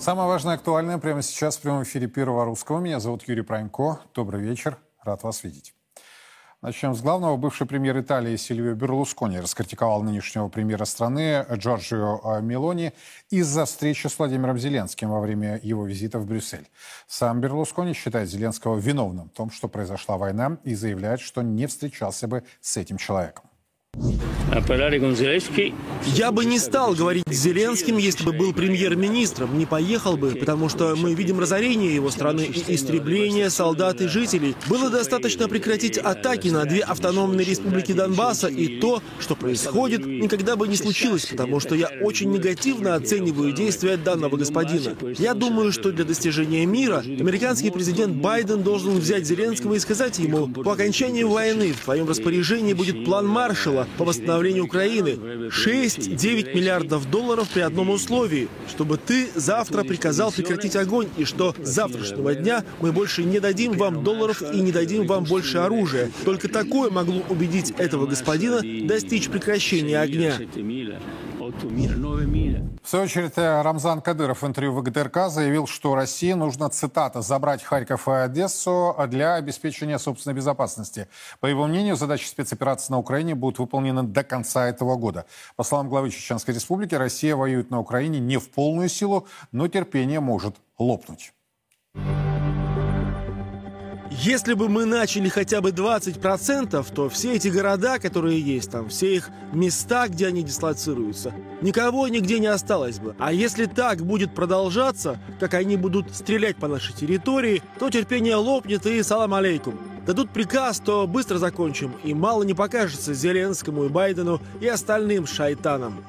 Самое важное, актуальное прямо сейчас в прямом эфире Первого Русского. Меня зовут Юрий Пронько. Добрый вечер. Рад вас видеть. Начнем с главного. Бывший премьер Италии Сильвио Берлускони раскритиковал нынешнего премьера страны Джорджио Мелони из-за встречи с Владимиром Зеленским во время его визита в Брюссель. Сам Берлускони считает Зеленского виновным в том, что произошла война, и заявляет, что не встречался бы с этим человеком. Я бы не стал говорить с Зеленским, если бы был премьер-министром. Не поехал бы, потому что мы видим разорение его страны истребление солдат и жителей. Было достаточно прекратить атаки на две автономные республики Донбасса, и то, что происходит, никогда бы не случилось, потому что я очень негативно оцениваю действия данного господина. Я думаю, что для достижения мира американский президент Байден должен взять Зеленского и сказать ему, по окончании войны в твоем распоряжении будет план Маршалла по восстановлению Украины 6-9 миллиардов долларов при одном условии, чтобы ты завтра приказал прекратить огонь, и что с завтрашнего дня мы больше не дадим вам долларов и не дадим вам больше оружия. Только такое могло убедить этого господина достичь прекращения огня. В свою очередь, э, Рамзан Кадыров в интервью в ГТРК заявил, что России нужно, цитата, «забрать Харьков и Одессу для обеспечения собственной безопасности». По его мнению, задачи спецоперации на Украине будут выполнены до конца этого года. По словам главы Чеченской Республики, Россия воюет на Украине не в полную силу, но терпение может лопнуть. Если бы мы начали хотя бы 20%, то все эти города, которые есть там, все их места, где они дислоцируются, никого нигде не осталось бы. А если так будет продолжаться, как они будут стрелять по нашей территории, то терпение лопнет и салам алейкум. Дадут приказ, то быстро закончим, и мало не покажется Зеленскому и Байдену и остальным шайтанам.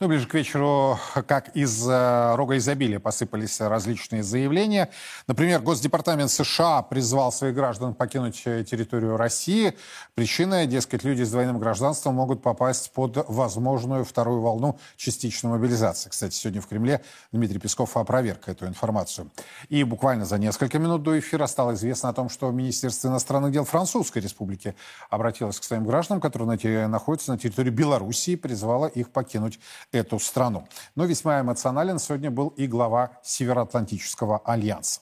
Ну, ближе к вечеру, как из э, рога изобилия посыпались различные заявления. Например, Госдепартамент США призвал своих граждан покинуть э, территорию России. Причина, дескать, люди с двойным гражданством могут попасть под возможную вторую волну частичной мобилизации. Кстати, сегодня в Кремле Дмитрий Песков опроверг эту информацию. И буквально за несколько минут до эфира стало известно о том, что Министерство иностранных дел Французской Республики обратилось к своим гражданам, которые находятся на территории Белоруссии, призвало их покинуть эту страну. Но весьма эмоционален сегодня был и глава Североатлантического альянса.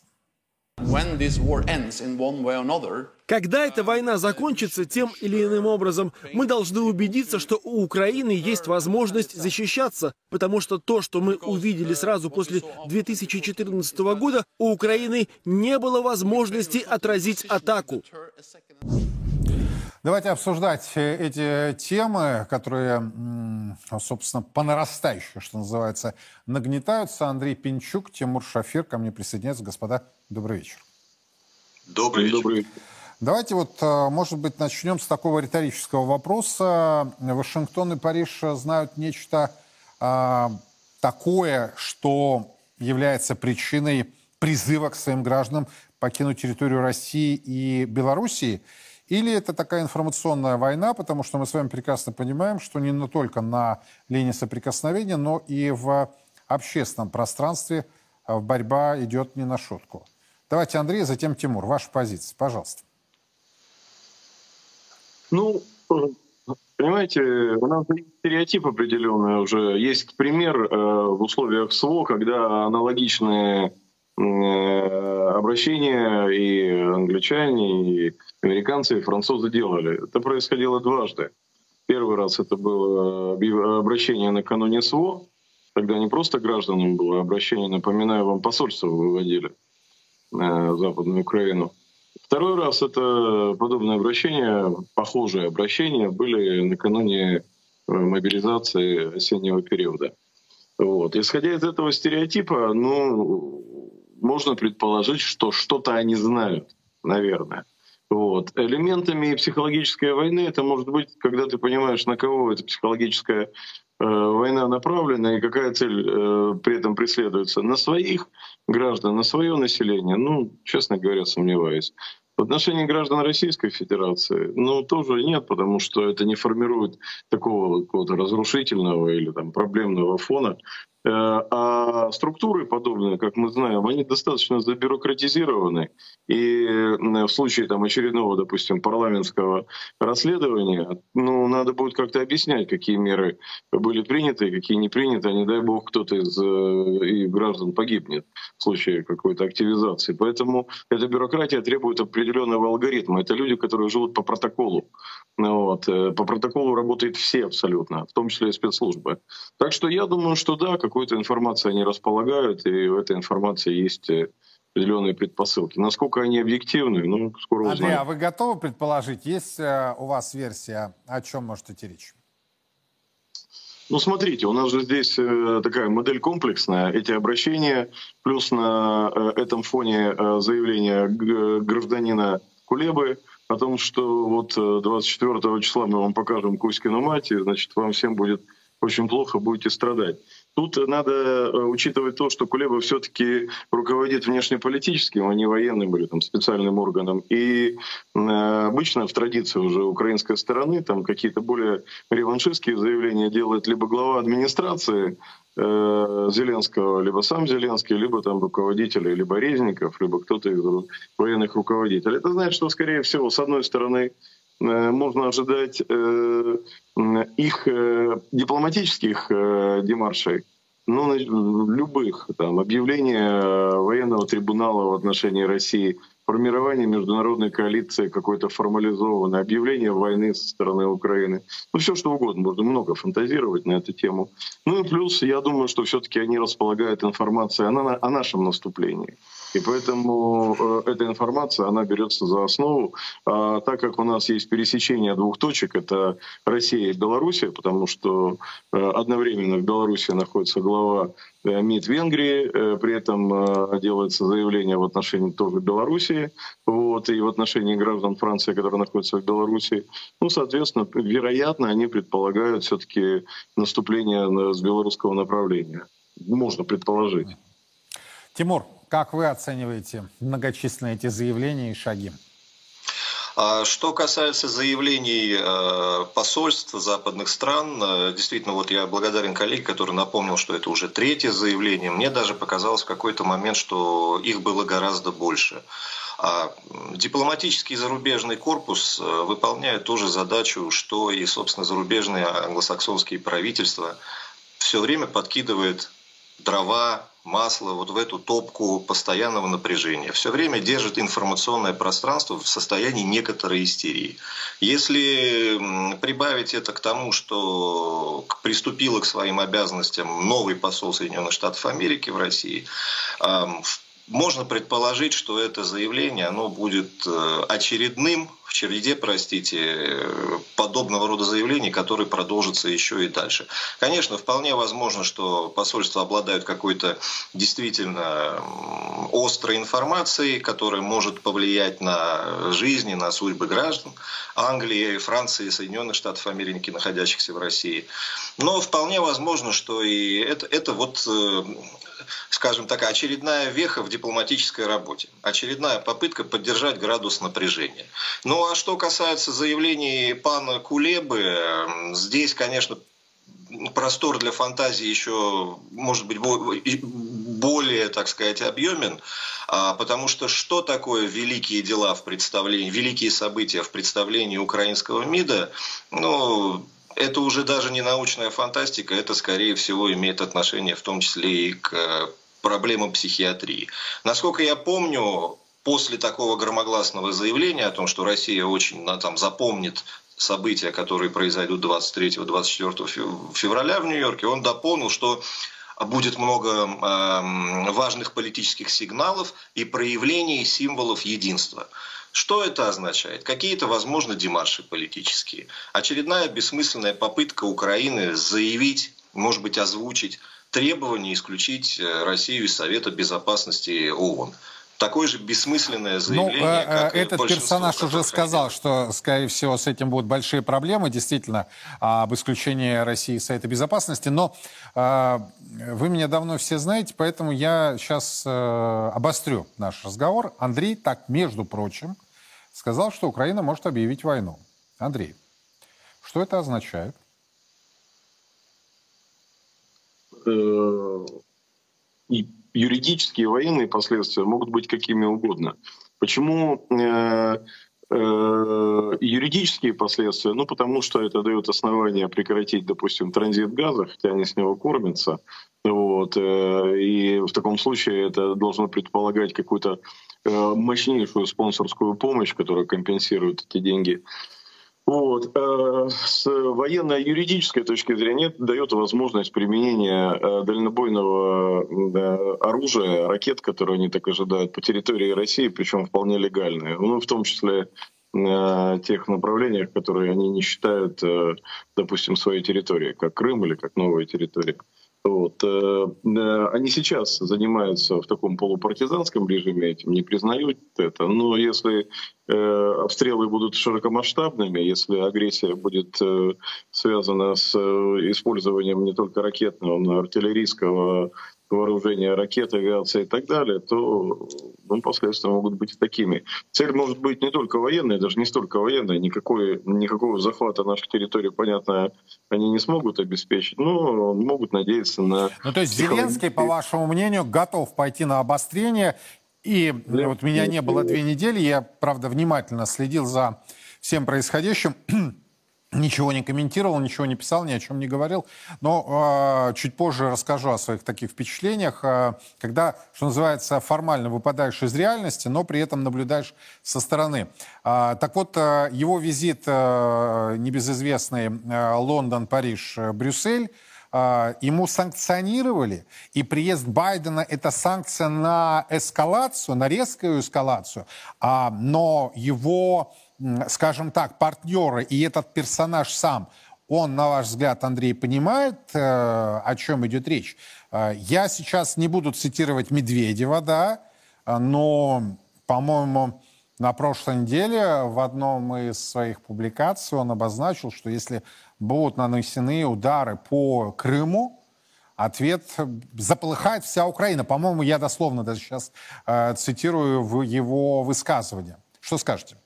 Когда эта война закончится тем или иным образом, мы должны убедиться, что у Украины есть возможность защищаться, потому что то, что мы увидели сразу после 2014 года, у Украины не было возможности отразить атаку. Давайте обсуждать э, эти темы, которые, собственно, по нарастающей, что называется, нагнетаются. Андрей Пинчук, Тимур Шафир ко мне присоединяются. Господа, добрый вечер. Добрый вечер. Добрый. Давайте вот, э, может быть, начнем с такого риторического вопроса. Вашингтон и Париж знают нечто а, такое, что является причиной призыва к своим гражданам покинуть территорию России и Белоруссии – или это такая информационная война, потому что мы с вами прекрасно понимаем, что не только на линии соприкосновения, но и в общественном пространстве э, борьба идет не на шутку. Давайте, Андрей, затем Тимур. Ваша позиция, пожалуйста. Ну, понимаете, у нас стереотип определенный уже. Есть пример э, в условиях СВО, когда аналогичные Э, обращения и англичане, и американцы, и французы делали. Это происходило дважды. Первый раз это было обращение накануне СВО, тогда не просто гражданам было обращение, напоминаю вам, посольство выводили э, в Западную Украину. Второй раз это подобное обращение, похожие обращения были накануне э, мобилизации осеннего периода. Вот. Исходя из этого стереотипа, ну, можно предположить, что что-то они знают, наверное. Вот. Элементами психологической войны это может быть, когда ты понимаешь, на кого эта психологическая э, война направлена и какая цель э, при этом преследуется. На своих граждан, на свое население, ну, честно говоря, сомневаюсь. В отношении граждан Российской Федерации, ну, тоже нет, потому что это не формирует такого какого-то разрушительного или там проблемного фона, а структуры подобные, как мы знаем, они достаточно забюрократизированы. И в случае там, очередного, допустим, парламентского расследования, ну, надо будет как-то объяснять, какие меры были приняты, какие не приняты. А не дай бог, кто-то из э, и граждан погибнет в случае какой-то активизации. Поэтому эта бюрократия требует определенного алгоритма. Это люди, которые живут по протоколу. Ну вот. Э, по протоколу работают все абсолютно, в том числе и спецслужбы. Так что я думаю, что да, какой-то информацией они располагают, и в этой информации есть э, определенные предпосылки. Насколько они объективны, ну, скоро узнаем. Андрей, а вы готовы предположить, есть э, у вас версия, о чем может идти речь? Ну, смотрите, у нас же здесь такая модель комплексная. Эти обращения, плюс на этом фоне заявления гражданина Кулебы – о том, что вот 24 э, числа мы вам покажем Кузькину мать, и, значит, вам всем будет очень плохо, будете страдать. Тут надо э, учитывать то, что Кулеба все-таки руководит внешнеполитическим, а не военным или там, специальным органом. И э, обычно в традиции уже украинской стороны там какие-то более реваншистские заявления делает либо глава администрации э, Зеленского, либо сам Зеленский, либо там руководители, либо Резников, либо кто-то из военных руководителей. Это значит, что, скорее всего, с одной стороны, можно ожидать э, их э, дипломатических демаршей, ну, любых, там, объявления военного трибунала в отношении России, формирование международной коалиции какой-то формализованной, объявление войны со стороны Украины. Ну, все что угодно, можно много фантазировать на эту тему. Ну и плюс, я думаю, что все-таки они располагают информацией о, о нашем наступлении. И поэтому э, эта информация, она берется за основу. А так как у нас есть пересечение двух точек, это Россия и Белоруссия, потому что э, одновременно в Беларуси находится глава э, МИД Венгрии, при этом делается заявление в отношении тоже Белоруссии, вот, и в отношении граждан Франции, которые находятся в Беларуси. Ну, соответственно, вероятно, они предполагают все-таки наступление с белорусского направления. Можно предположить. Тимур, как вы оцениваете многочисленные эти заявления и шаги? А что касается заявлений э, посольств западных стран, э, действительно, вот я благодарен коллеге, который напомнил, что это уже третье заявление. Мне даже показалось в какой-то момент, что их было гораздо больше. А дипломатический зарубежный корпус э, выполняет ту же задачу, что и, собственно, зарубежные англосаксонские правительства все время подкидывает дрова, масло вот в эту топку постоянного напряжения. Все время держит информационное пространство в состоянии некоторой истерии. Если прибавить это к тому, что приступила к своим обязанностям новый посол Соединенных Штатов Америки в России, можно предположить, что это заявление оно будет э, очередным в череде, простите, подобного рода заявлений, которые продолжатся еще и дальше. Конечно, вполне возможно, что посольства обладают какой-то действительно острой информацией, которая может повлиять на жизнь и на судьбы граждан Англии, Франции, Соединенных Штатов Америки, находящихся в России. Но вполне возможно, что и это, это вот э, скажем так, очередная веха в дипломатической работе, очередная попытка поддержать градус напряжения. Ну а что касается заявлений пана Кулебы, здесь, конечно, простор для фантазии еще, может быть, более, так сказать, объемен, а, потому что что такое великие дела в представлении, великие события в представлении украинского МИДа, ну, это уже даже не научная фантастика, это, скорее всего, имеет отношение в том числе и к э, проблемам психиатрии. Насколько я помню, после такого громогласного заявления о том, что Россия очень там, запомнит события, которые произойдут 23-24 февраля в Нью-Йорке, он дополнил, что будет много э, важных политических сигналов и проявлений символов единства. Что это означает? Какие-то, возможно, демарши политические. Очередная бессмысленная попытка Украины заявить, может быть, озвучить требование исключить э, Россию из Совета Безопасности ООН такое же бессмысленное ну, заявление. Ну, как этот персонаж уже сказал, что, скорее всего, с этим будут большие проблемы, действительно, об исключении России из Совета Безопасности. Но э, вы меня давно все знаете, поэтому я сейчас э, обострю наш разговор. Андрей так, между прочим, сказал, что Украина может объявить войну. Андрей, что это означает? э, и юридические военные последствия могут быть какими угодно. Почему э, э, юридические последствия? Ну, потому что это дает основание прекратить, допустим, транзит газа, хотя они с него кормятся. Вот, э, и в таком случае это должно предполагать какую-то мощнейшую спонсорскую помощь, которая компенсирует эти деньги. Вот. Э, с военно-юридической точки зрения это дает возможность применения э, дальнобойного оружия, ракет, которые они так ожидают, по территории России, причем вполне легальные. Ну, в том числе на тех направлениях, которые они не считают, э, допустим, своей территорией, как Крым или как новая территория. Вот. Э, э, они сейчас занимаются в таком полупартизанском режиме этим, не признают это. Но если э, обстрелы будут широкомасштабными, если агрессия будет связана с использованием не только ракетного, но и артиллерийского вооружения ракет, авиации и так далее, то ну, последствия могут быть такими. Цель может быть не только военная, даже не столько военная, никакой, никакого захвата наших территорий, понятно, они не смогут обеспечить, но могут надеяться на... Ну то есть Зеленский, по вашему мнению, готов пойти на обострение, и да. вот меня не было две недели, я, правда, внимательно следил за всем происходящим, ничего не комментировал, ничего не писал, ни о чем не говорил. Но э, чуть позже расскажу о своих таких впечатлениях, э, когда, что называется, формально выпадаешь из реальности, но при этом наблюдаешь со стороны. Э, так вот, э, его визит э, небезызвестный э, Лондон, Париж, э, Брюссель, ему санкционировали, и приезд Байдена — это санкция на эскалацию, на резкую эскалацию, а, но его скажем так, партнеры и этот персонаж сам, он, на ваш взгляд, Андрей, понимает, э, о чем идет речь? Э, я сейчас не буду цитировать Медведева, да, но, по-моему, на прошлой неделе в одном из своих публикаций он обозначил, что если будут нанесены удары по Крыму, ответ заполыхает вся Украина. По-моему, я дословно даже сейчас э, цитирую в его высказывание. Что скажете?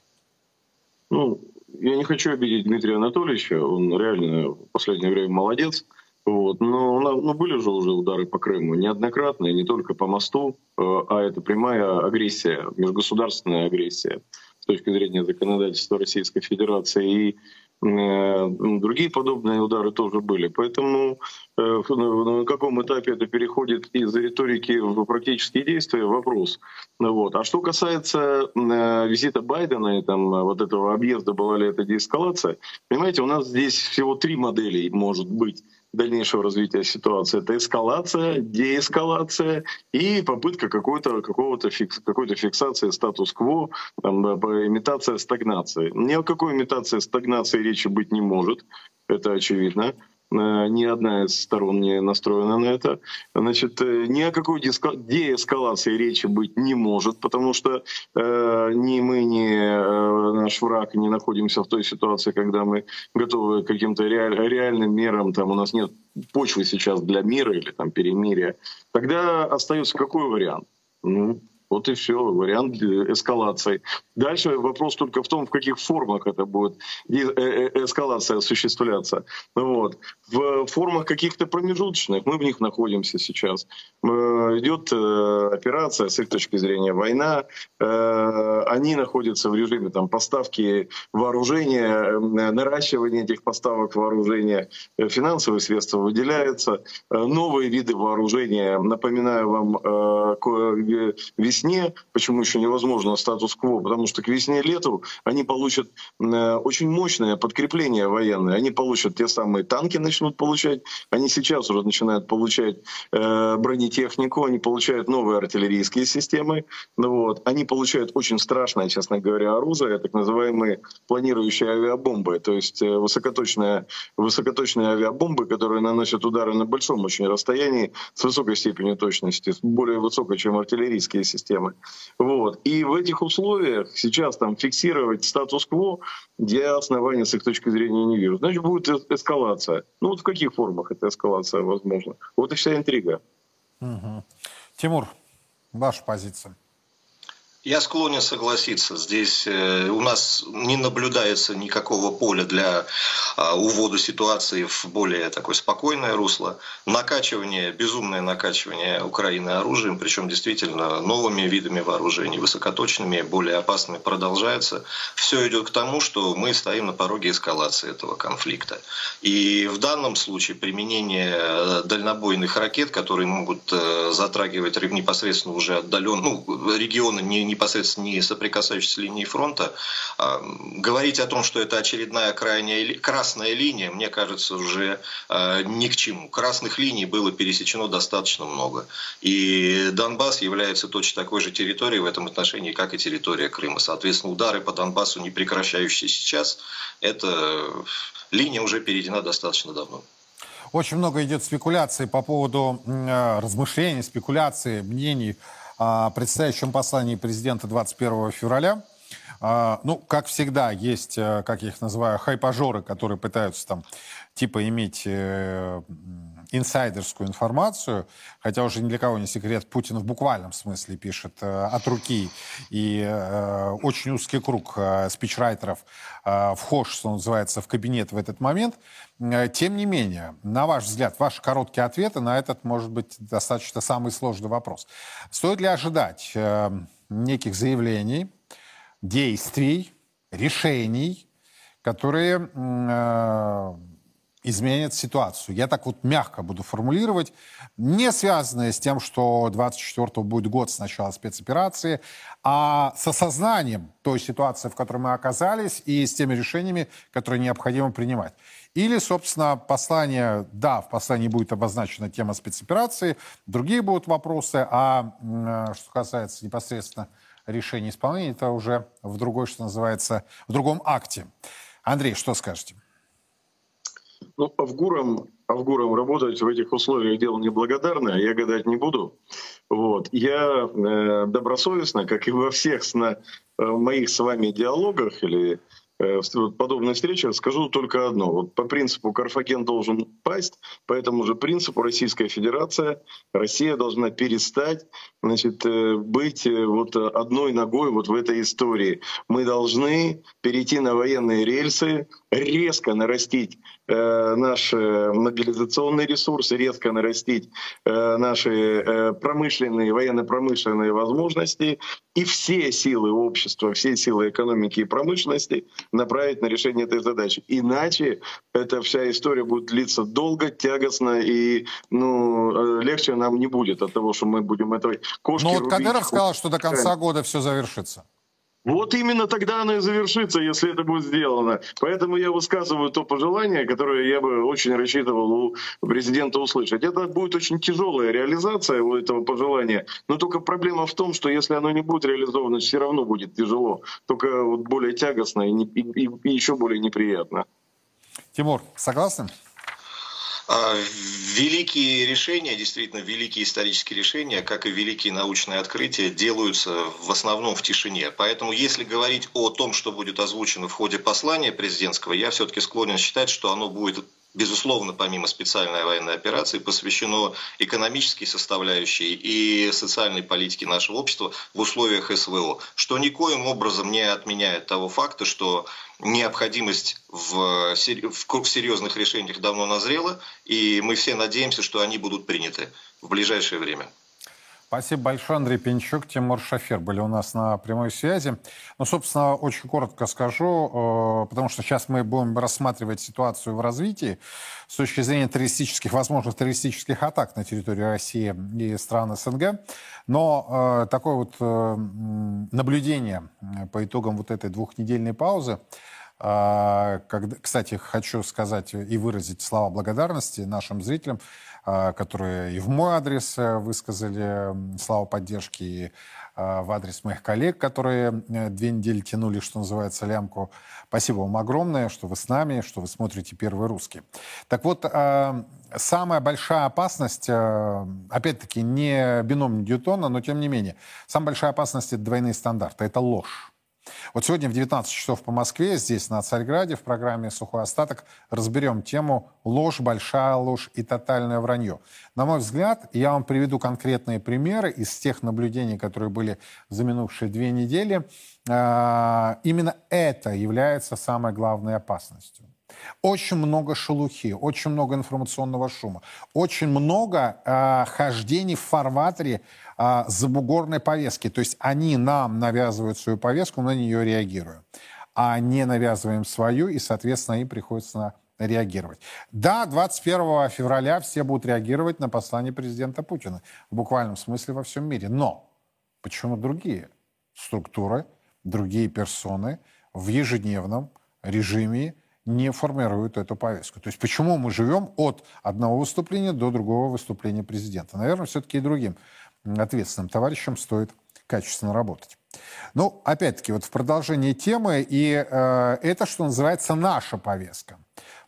Ну, я не хочу обидеть Дмитрия Анатольевича, он реально в последнее время молодец. Вот. Но, но были же уже удары по Крыму неоднократно, и не только по мосту, э, а это прямая агрессия, межгосударственная агрессия с точки зрения законодательства Российской Федерации. И другие подобные удары тоже были. Поэтому э, на каком этапе это переходит из риторики в практические действия, вопрос. Вот. А что касается э, визита Байдена и там, вот этого объезда, была ли это деэскалация, понимаете, у нас здесь всего три модели может быть дальнейшего развития ситуации. Это эскалация, деэскалация и попытка какой-то, какого-то фикс, какой-то фиксации статус-кво, имитация стагнации. Ни о какой имитации стагнации речи быть не может, это очевидно. Э, ни одна из сторон не настроена на это. Значит, э, ни о какой деэскалации речи быть не может, потому что э, ни мы, ни э, наш враг не находимся в той ситуации, когда мы готовы к каким-то реаль, реальным мерам, там у нас нет почвы сейчас для мира или там перемирия. Тогда остается какой вариант? Ну, вот и все, вариант эскалации. Дальше вопрос только в том, в каких формах это будет э, э, эскалация осуществляться. Вот. В формах каких-то промежуточных, мы в них находимся сейчас. Э, идет операция, с их точки зрения война. Они находятся в режиме там, поставки вооружения, наращивания этих поставок вооружения. Финансовые средства выделяются. Новые виды вооружения, напоминаю вам, весне, почему еще невозможно статус-кво, потому что к весне-лету они получат э, очень мощное подкрепление военное. Они получат те самые танки, начнут получать. Они сейчас уже начинают получать э, бронетехнику, они получают новые артиллерийские системы. Ну, вот. Они получают очень страшное, честно говоря, оружие, так называемые планирующие авиабомбы, то есть э, высокоточные, высокоточные авиабомбы, которые наносят удары на большом очень расстоянии с высокой степенью точности, более высокой, чем артиллерийские системы системы. Вот. И в этих условиях сейчас там фиксировать статус-кво я основания с их точки зрения не вижу. Значит, будет эскалация. Ну вот в каких формах эта эскалация возможна? Вот и вся интрига. Угу. Тимур, ваша позиция. Я склонен согласиться. Здесь э, у нас не наблюдается никакого поля для а, увода ситуации в более такое спокойное русло. Накачивание, безумное накачивание Украины оружием, причем действительно новыми видами вооружений, высокоточными, более опасными, продолжается. Все идет к тому, что мы стоим на пороге эскалации этого конфликта. И в данном случае применение э, дальнобойных ракет, которые могут э, затрагивать непосредственно уже отдаленно, ну, регионы не, не непосредственно не соприкасающиеся с фронта, а, говорить о том, что это очередная крайняя красная линия, мне кажется, уже а, ни к чему. Красных линий было пересечено достаточно много. И Донбасс является точно такой же территорией в этом отношении, как и территория Крыма. Соответственно, удары по Донбассу, не прекращающиеся сейчас, эта линия уже перейдена достаточно давно. Очень много идет спекуляций по поводу э, размышлений, спекуляций, мнений о предстоящем послании президента 21 февраля. А, ну, как всегда, есть, э, как я их называю, хайпажоры, которые пытаются там типа иметь э, инсайдерскую информацию, хотя уже ни для кого не секрет, Путин в буквальном смысле пишет э, от руки, и э, очень узкий круг э, спичрайтеров э, вхож, что называется, в кабинет в этот момент. Э, тем не менее, на ваш взгляд, ваши короткие ответы на этот, может быть, достаточно самый сложный вопрос. Стоит ли ожидать э, неких заявлений, действий, решений, которые э, изменят ситуацию. Я так вот мягко буду формулировать, не связанные с тем, что 24-го будет год с начала спецоперации, а с осознанием той ситуации, в которой мы оказались, и с теми решениями, которые необходимо принимать. Или, собственно, послание, да, в послании будет обозначена тема спецоперации, другие будут вопросы, а что касается непосредственно решения исполнения, это уже в другой, что называется, в другом акте. Андрей, что скажете? Ну, Авгуром, Авгуром работать в этих условиях дело неблагодарное, я гадать не буду. Вот. Я э, добросовестно, как и во всех сна, э, моих с вами диалогах или Э, подобной встрече скажу только одно. Вот по принципу Карфаген должен пасть, по этому же принципу Российская Федерация, Россия должна перестать значит, э, быть э, вот одной ногой вот в этой истории. Мы должны перейти на военные рельсы, резко нарастить э, наш мобилизационный ресурс, резко нарастить э, наши э, промышленные, военно-промышленные возможности и все силы общества, все силы экономики и промышленности направить на решение этой задачи. Иначе эта вся история будет длиться долго, тягостно, и ну, легче нам не будет от того, что мы будем этой кошки Ну вот Кадыров сказал, что до конца года все завершится. Вот именно тогда оно и завершится, если это будет сделано. Поэтому я высказываю то пожелание, которое я бы очень рассчитывал у президента услышать. Это будет очень тяжелая реализация у этого пожелания. Но только проблема в том, что если оно не будет реализовано, все равно будет тяжело. Только вот более тягостно и, и, и еще более неприятно. Тимур, согласен? А, великие решения, действительно великие исторические решения, как и великие научные открытия, делаются в основном в тишине. Поэтому если говорить о том, что будет озвучено в ходе послания президентского, я все-таки склонен считать, что оно будет безусловно, помимо специальной военной операции, посвящено экономической составляющей и социальной политике нашего общества в условиях СВО, что никоим образом не отменяет того факта, что необходимость в, в серьезных решениях давно назрела, и мы все надеемся, что они будут приняты в ближайшее время. Спасибо большое, Андрей Пенчук, Тимур Шафер были у нас на прямой связи. Ну, собственно, очень коротко скажу, э, потому что сейчас мы будем рассматривать ситуацию в развитии с точки зрения террористических, возможных террористических атак на территории России и стран СНГ. Но э, такое вот э, наблюдение по итогам вот этой двухнедельной паузы, когда, кстати, хочу сказать и выразить слова благодарности нашим зрителям, которые и в мой адрес э, высказали слова поддержки, и а, в адрес моих коллег, которые э, две недели тянули, что называется, лямку. Спасибо вам огромное, что вы с нами, что вы смотрите «Первый русский». Так вот, а, самая большая опасность, опять-таки, не бином Ньютона, но тем не менее, самая большая опасность — это двойные стандарты, это ложь. Вот сегодня в 19 часов по Москве, здесь на Царьграде, в программе «Сухой остаток» разберем тему «Ложь, большая ложь и тотальное вранье». На мой взгляд, я вам приведу конкретные примеры из тех наблюдений, которые были за минувшие две недели. А, именно это является самой главной опасностью. Очень много шелухи, очень много информационного шума, очень много э, хождений в фарватере э, забугорной повестки. То есть они нам навязывают свою повестку, мы на нее реагируем. А не навязываем свою, и, соответственно, им приходится на реагировать. Да, 21 февраля все будут реагировать на послание президента Путина. В буквальном смысле во всем мире. Но почему другие структуры, другие персоны в ежедневном режиме не формируют эту повестку. То есть почему мы живем от одного выступления до другого выступления президента? Наверное, все-таки и другим ответственным товарищам стоит качественно работать. Ну, опять-таки, вот в продолжении темы, и э, это, что называется, наша повестка.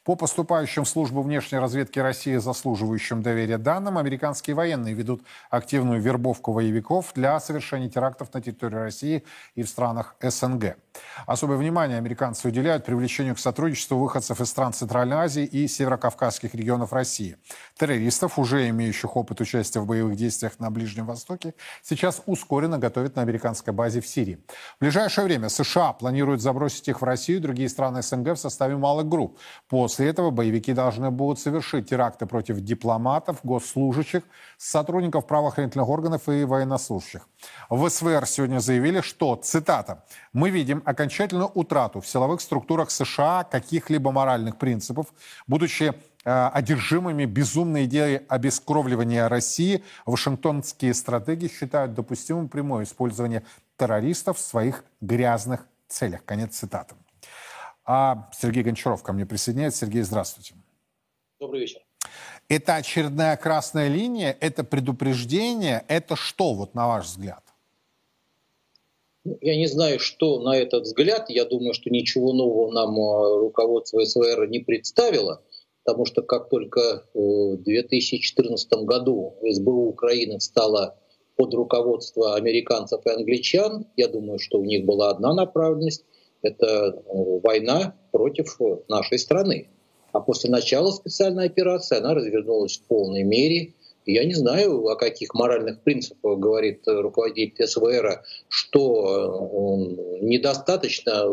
По поступающим в службу внешней разведки России заслуживающим доверия данным, американские военные ведут активную вербовку боевиков для совершения терактов на территории России и в странах СНГ. Особое внимание американцы уделяют привлечению к сотрудничеству выходцев из стран Центральной Азии и северокавказских регионов России. Террористов, уже имеющих опыт участия в боевых действиях на Ближнем Востоке, сейчас ускоренно готовят на американской базе в Сирии. В ближайшее время США планируют забросить их в Россию и другие страны СНГ в составе малых групп. После После этого боевики должны будут совершить теракты против дипломатов, госслужащих, сотрудников правоохранительных органов и военнослужащих. В СВР сегодня заявили, что, цитата, «Мы видим окончательную утрату в силовых структурах США каких-либо моральных принципов, будучи э, одержимыми безумной идеей обескровливания России, вашингтонские стратегии считают допустимым прямое использование террористов в своих грязных целях». Конец цитаты. А Сергей Гончаров ко мне присоединяется. Сергей, здравствуйте. Добрый вечер. Это очередная красная линия, это предупреждение, это что, вот на ваш взгляд? Ну, я не знаю, что на этот взгляд. Я думаю, что ничего нового нам а, руководство СВР не представило, потому что как только в 2014 году СБУ Украины стала под руководство американцев и англичан, я думаю, что у них была одна направленность это э, война против э, нашей страны. А после начала специальной операции она развернулась в полной мере. Я не знаю, о каких моральных принципах говорит руководитель СВР, что э, недостаточно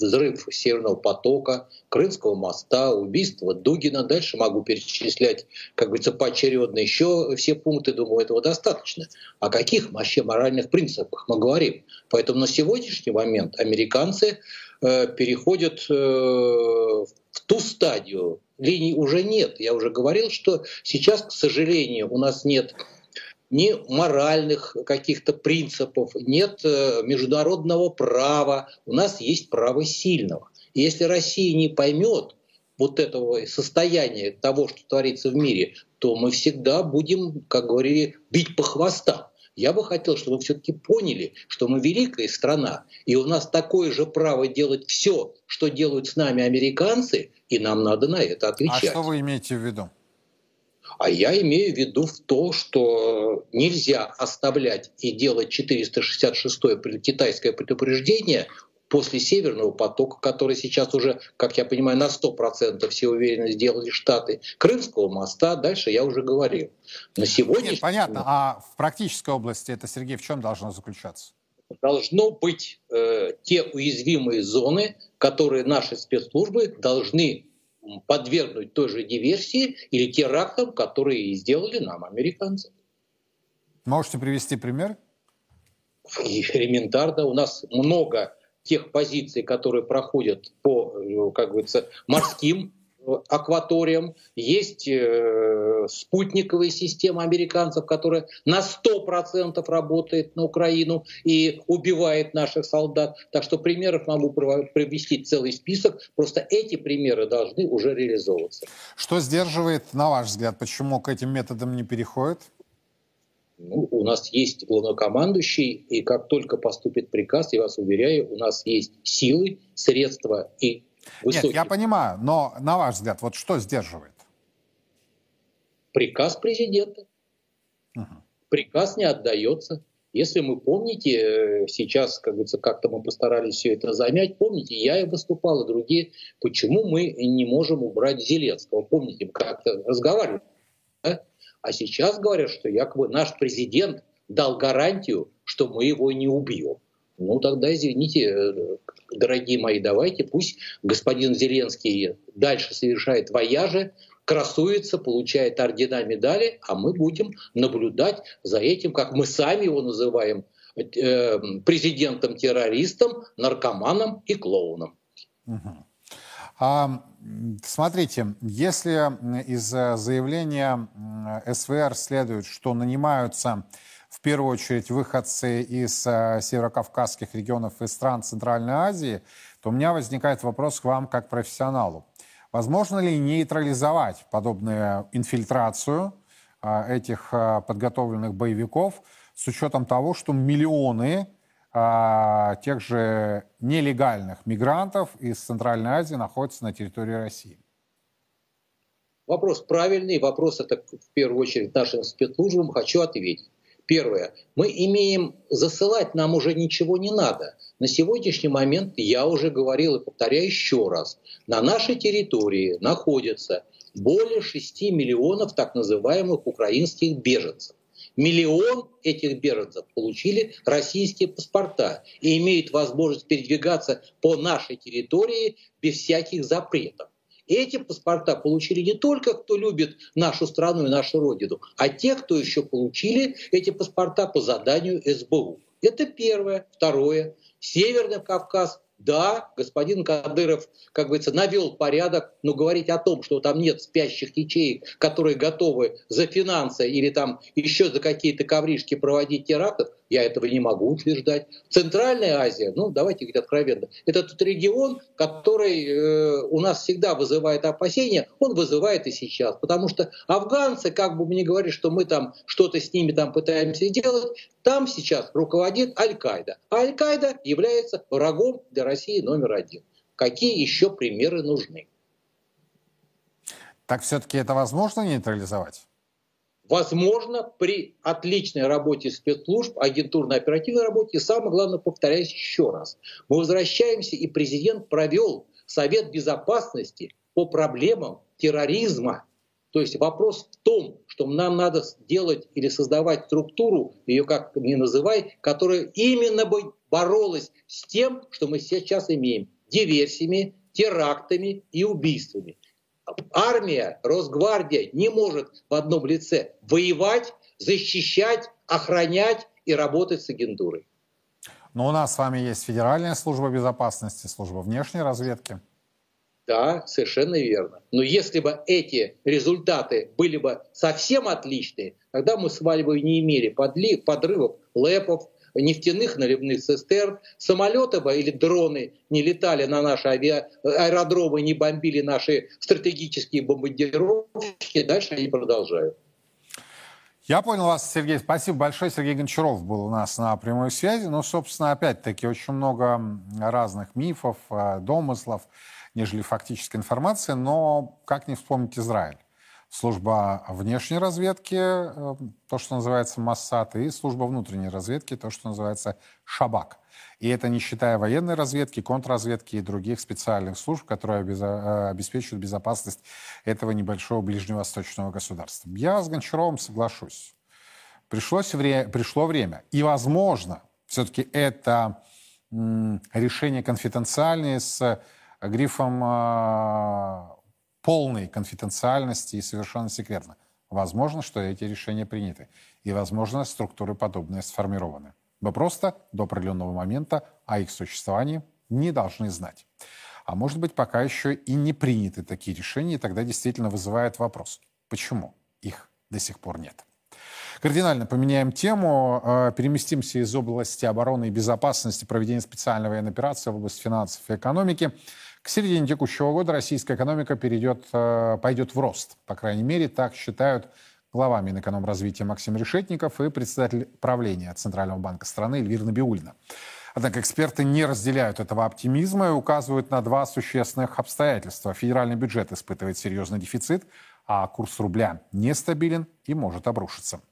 взрыв Северного потока, Крымского моста, убийство Дугина. Дальше могу перечислять, как говорится, поочередно еще все пункты. Думаю, этого достаточно. О каких вообще моральных принципах мы говорим? Поэтому на сегодняшний момент американцы э, переходят э, в ту стадию. Линий уже нет. Я уже говорил, что сейчас, к сожалению, у нас нет ни моральных каких-то принципов, нет э, международного права. У нас есть право сильного. И если Россия не поймет вот этого состояния того, что творится в мире, то мы всегда будем, как говорили, бить по хвостам. Я бы хотел, чтобы вы все-таки поняли, что мы великая страна, и у нас такое же право делать все, что делают с нами американцы, и нам надо на это отвечать. А что вы имеете в виду? А я имею в виду в то, что нельзя оставлять и делать 466-е китайское предупреждение после Северного потока, который сейчас уже, как я понимаю, на 100% все уверенно сделали Штаты, Крымского моста, дальше я уже говорил. На сегодня... Нет, понятно. А в практической области это, Сергей, в чем должно заключаться? Должно быть э, те уязвимые зоны, которые наши спецслужбы должны подвергнуть той же диверсии или терактам, которые сделали нам американцы. Можете привести пример? Элементарно. У нас много тех позиций, которые проходят по, э, как говорится, морским акваториям, есть э, спутниковая система американцев, которая на 100% работает на Украину и убивает наших солдат. Так что примеров могу привести целый список. Просто эти примеры должны уже реализовываться. Что сдерживает, на ваш взгляд, почему к этим методам не переходит? Ну, у нас есть главнокомандующий, и как только поступит приказ, я вас уверяю, у нас есть силы, средства и высоких. Нет, я понимаю, но на ваш взгляд, вот что сдерживает? Приказ президента. Угу. Приказ не отдается. Если мы помните, э, сейчас, как говорится, как-то мы постарались все это замять, помните, я и выступал, и другие, почему мы не можем убрать Зеленского. Помните, мы как-то разговаривали. Да? А сейчас говорят, что якобы наш президент дал гарантию, что мы его не убьем. Ну тогда, извините, э, дорогие мои, давайте пусть господин Зеленский дальше совершает вояжи, красуется, получает ордена, медали, а мы будем наблюдать за этим, как мы сами его называем, э, президентом-террористом, наркоманом и клоуном. Угу. А, смотрите, если из заявления СВР следует, что нанимаются в первую очередь выходцы из э, северокавказских регионов и стран Центральной Азии, то у меня возникает вопрос к вам как профессионалу. Возможно ли нейтрализовать подобную инфильтрацию э, этих э, подготовленных боевиков с учетом того, что миллионы тех же нелегальных мигрантов из Центральной Азии находятся на территории России? Вопрос правильный, вопрос это в первую очередь нашим спецслужбам. Хочу ответить. Первое. Мы имеем засылать, нам уже ничего не надо. На сегодняшний момент, я уже говорил и повторяю еще раз, на нашей территории находится более 6 миллионов так называемых украинских беженцев. Миллион этих беженцев получили российские паспорта и имеют возможность передвигаться по нашей территории без всяких запретов. Эти паспорта получили не только кто любит нашу страну и нашу родину, а те, кто еще получили эти паспорта по заданию СБУ. Это первое. Второе. Северный Кавказ да, господин Кадыров, как говорится, навел порядок, но говорить о том, что там нет спящих ячеек, которые готовы за финансы или там еще за какие-то ковришки проводить терактов, я этого не могу утверждать. Центральная Азия, ну давайте говорить откровенно, это тот регион, который э, у нас всегда вызывает опасения, он вызывает и сейчас. Потому что афганцы, как бы мне говорили, что мы там что-то с ними там пытаемся сделать, там сейчас руководит Аль-Каида. А Аль-Каида является врагом для России номер один. Какие еще примеры нужны? Так все-таки это возможно нейтрализовать? Возможно, при отличной работе спецслужб, агентурно-оперативной работе, и самое главное, повторяюсь еще раз, мы возвращаемся, и президент провел Совет Безопасности по проблемам терроризма. То есть вопрос в том, что нам надо сделать или создавать структуру, ее как ни называй, которая именно бы боролась с тем, что мы сейчас имеем, диверсиями, терактами и убийствами армия, Росгвардия не может в одном лице воевать, защищать, охранять и работать с агентурой. Но у нас с вами есть Федеральная служба безопасности, служба внешней разведки. Да, совершенно верно. Но если бы эти результаты были бы совсем отличные, тогда мы с вами бы не имели подрывов ЛЭПов, нефтяных наливных цистерн, самолеты бы или дроны не летали на наши авиа... аэродромы, не бомбили наши стратегические бомбардировки, дальше они продолжают. Я понял вас, Сергей. Спасибо большое. Сергей Гончаров был у нас на прямой связи. Ну, собственно, опять-таки, очень много разных мифов, э, домыслов, нежели фактической информации. Но как не вспомнить Израиль? Служба внешней разведки, э, то, что называется Моссад, и служба внутренней разведки, то, что называется Шабак. И это не считая военной разведки, контрразведки и других специальных служб, которые э, обеспечивают безопасность этого небольшого ближневосточного государства. Я с Гончаровым соглашусь. Пришлось вре пришло время. И, возможно, все-таки это решение конфиденциальное с грифом э, полной конфиденциальности и совершенно секретно. Возможно, что эти решения приняты. И, возможно, структуры подобные сформированы. Мы просто до определенного момента о их существовании не должны знать. А может быть, пока еще и не приняты такие решения, и тогда действительно вызывает вопрос, почему их до сих пор нет. Кардинально поменяем тему, э, переместимся из области обороны и безопасности проведения специальной военной операции в область финансов и экономики – к середине текущего года российская экономика перейдет, э, пойдет в рост. По крайней мере, так считают глава Минэкономразвития Максим Решетников и председатель правления Центрального банка страны Эльвира Набиулина. Однако эксперты не разделяют этого оптимизма и указывают на два существенных обстоятельства. Федеральный бюджет испытывает серьезный дефицит, а курс рубля нестабилен и может обрушиться.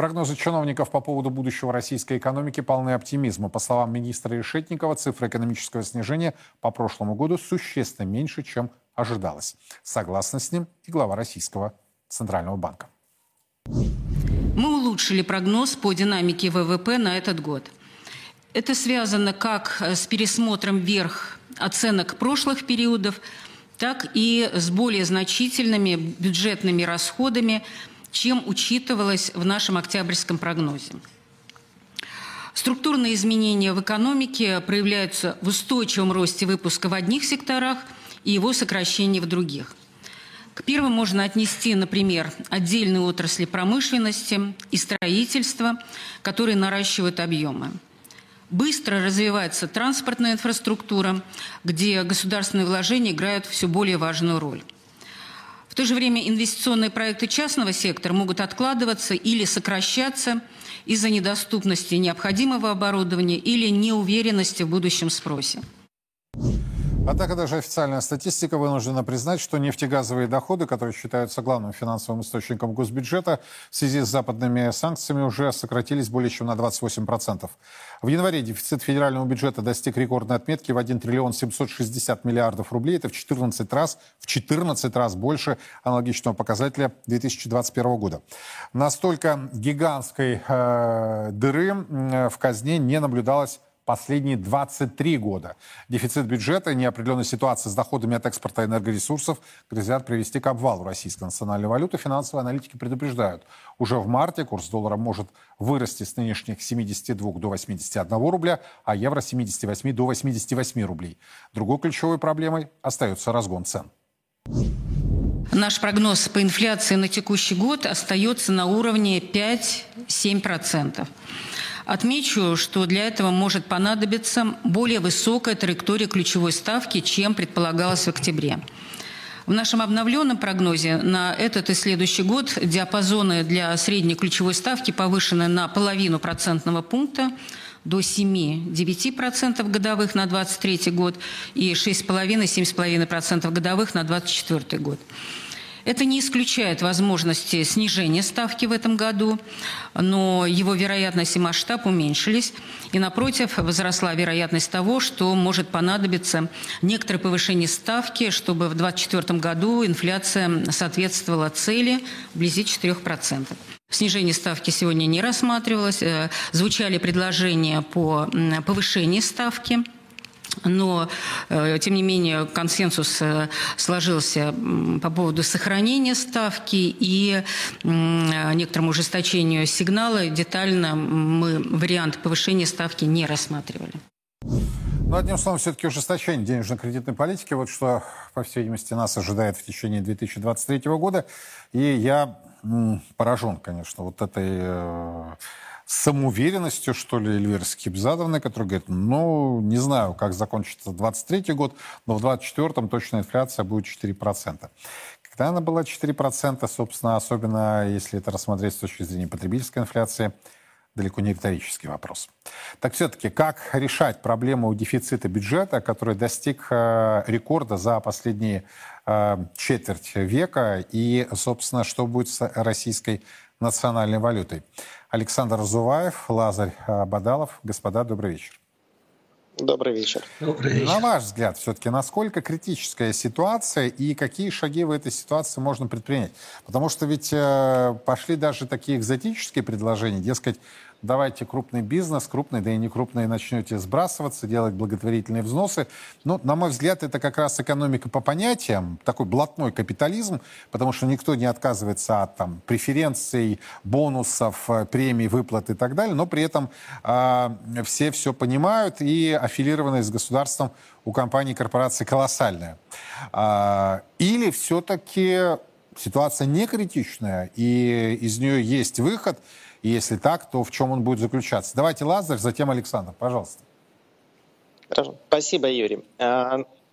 Прогнозы чиновников по поводу будущего российской экономики полны оптимизма. По словам министра Решетникова, цифра экономического снижения по прошлому году существенно меньше, чем ожидалось. Согласна с ним и глава Российского Центрального банка. Мы улучшили прогноз по динамике ВВП на этот год. Это связано как с пересмотром вверх оценок прошлых периодов, так и с более значительными бюджетными расходами, чем учитывалось в нашем октябрьском прогнозе. Структурные изменения в экономике проявляются в устойчивом росте выпуска в одних секторах и его сокращении в других. К первым можно отнести, например, отдельные отрасли промышленности и строительства, которые наращивают объемы. Быстро развивается транспортная инфраструктура, где государственные вложения играют все более важную роль. То же время инвестиционные проекты частного сектора могут откладываться или сокращаться из-за недоступности необходимого оборудования или неуверенности в будущем спросе. Однако даже официальная статистика вынуждена признать, что нефтегазовые доходы, которые считаются главным финансовым источником госбюджета, в связи с западными санкциями уже сократились более чем на 28%. В январе дефицит федерального бюджета достиг рекордной отметки в 1 триллион 760 миллиардов рублей. Это в 14 раз, в 14 раз больше аналогичного показателя 2021 года. Настолько гигантской э, дыры э, в казне не наблюдалось последние 23 года. Дефицит бюджета и неопределенная ситуация с доходами от экспорта энергоресурсов грозят привести к обвалу российской национальной валюты. Финансовые аналитики предупреждают, уже в марте курс доллара может вырасти с нынешних 72 до 81 рубля, а евро с 78 до 88 рублей. Другой ключевой проблемой остается разгон цен. Наш прогноз по инфляции на текущий год остается на уровне 5-7%. Отмечу, что для этого может понадобиться более высокая траектория ключевой ставки, чем предполагалось в октябре. В нашем обновленном прогнозе на этот и следующий год диапазоны для средней ключевой ставки повышены на половину процентного пункта до 7-9% годовых на 2023 год и 6,5-7,5% годовых на 2024 год. Это не исключает возможности снижения ставки в этом году, но его вероятность и масштаб уменьшились. И, напротив, возросла вероятность того, что может понадобиться некоторое повышение ставки, чтобы в 2024 году инфляция соответствовала цели вблизи 4%. Снижение ставки сегодня не рассматривалось. Э, звучали предложения по повышению ставки – но, э, тем не менее, консенсус э, сложился по поводу сохранения ставки и некоторому ужесточению сигнала. Детально мы вариант повышения ставки не рассматривали. Ну, одним словом, все-таки ужесточение денежно-кредитной политики. Вот что, по всей видимости, нас ожидает в течение 2023 года. И я поражен, конечно, вот этой э, самоуверенностью, что ли, Эльвиры Скибзадовны, которая говорит, ну, не знаю, как закончится 23 год, но в 24-м точно инфляция будет 4%. Когда она была 4%, собственно, особенно если это рассмотреть с точки зрения потребительской инфляции, далеко не риторический вопрос. Так все-таки, как решать проблему дефицита бюджета, который достиг э, рекорда за последние э, четверть века, и, собственно, что будет с российской национальной валютой? Александр Зуваев, Лазарь э, Бадалов. Господа, добрый вечер. Добрый вечер. Добрый вечер. На ваш взгляд, все-таки, насколько критическая ситуация и какие шаги в этой ситуации можно предпринять? Потому что ведь э, пошли даже такие экзотические предложения, дескать, давайте крупный бизнес, крупный, да и не крупный, начнете сбрасываться, делать благотворительные взносы. Но, на мой взгляд, это как раз экономика по понятиям, такой блатной капитализм, потому что никто не отказывается от там, преференций, бонусов, э, премий, выплат и так далее, но при этом э, все все понимают, и аффилированность с государством у компаний и корпораций колоссальная. Э, или все-таки ситуация не критичная, и из нее есть выход – и если так, то в чем он будет заключаться? Давайте Лазарь, затем Александр, пожалуйста. Хорошо. Спасибо, Юрий.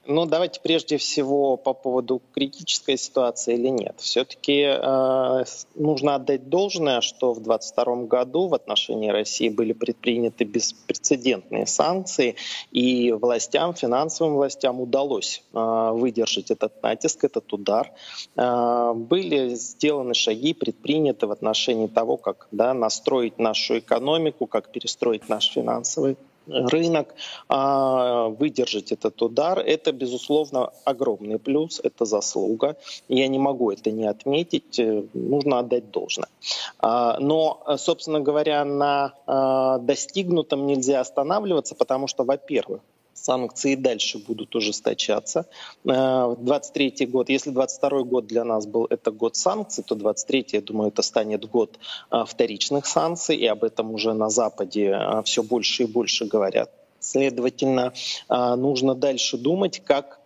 Ну, давайте прежде всего по поводу критической ситуации или нет. Все-таки э, нужно отдать должное, что в 2022 году в отношении России были предприняты беспрецедентные санкции, и властям, финансовым властям удалось э, выдержать этот натиск, этот удар. Э, были сделаны шаги, предприняты в отношении того, как да, настроить нашу экономику, как перестроить наш финансовый рынок, а, выдержать этот удар, это, безусловно, огромный плюс, это заслуга. Я не могу это не отметить, э, нужно отдать должное. А, но, собственно говоря, на а, достигнутом нельзя останавливаться, потому что, во-первых, санкции дальше будут ужесточаться. 23 э, год, если 22 год для нас был это год санкций, то 23 я думаю, это станет год э, вторичных санкций, и об этом уже на Западе э, все больше и больше говорят. Следовательно, нужно дальше думать, как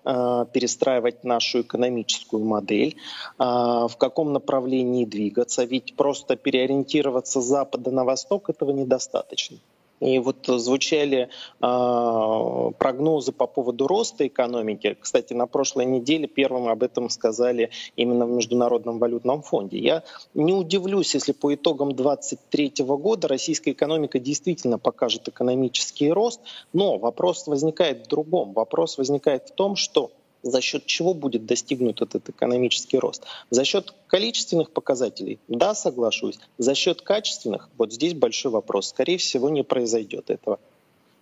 перестраивать нашу экономическую модель, в каком направлении двигаться. Ведь просто переориентироваться с запада на восток этого недостаточно. И вот звучали э, прогнозы по поводу роста экономики. Кстати, на прошлой неделе первым об этом сказали именно в Международном валютном фонде. Я не удивлюсь, если по итогам 2023 года российская экономика действительно покажет экономический рост, но вопрос возникает в другом. Вопрос возникает в том, что за счет чего будет достигнут этот экономический рост? За счет количественных показателей? Да, соглашусь. За счет качественных? Вот здесь большой вопрос. Скорее всего, не произойдет этого.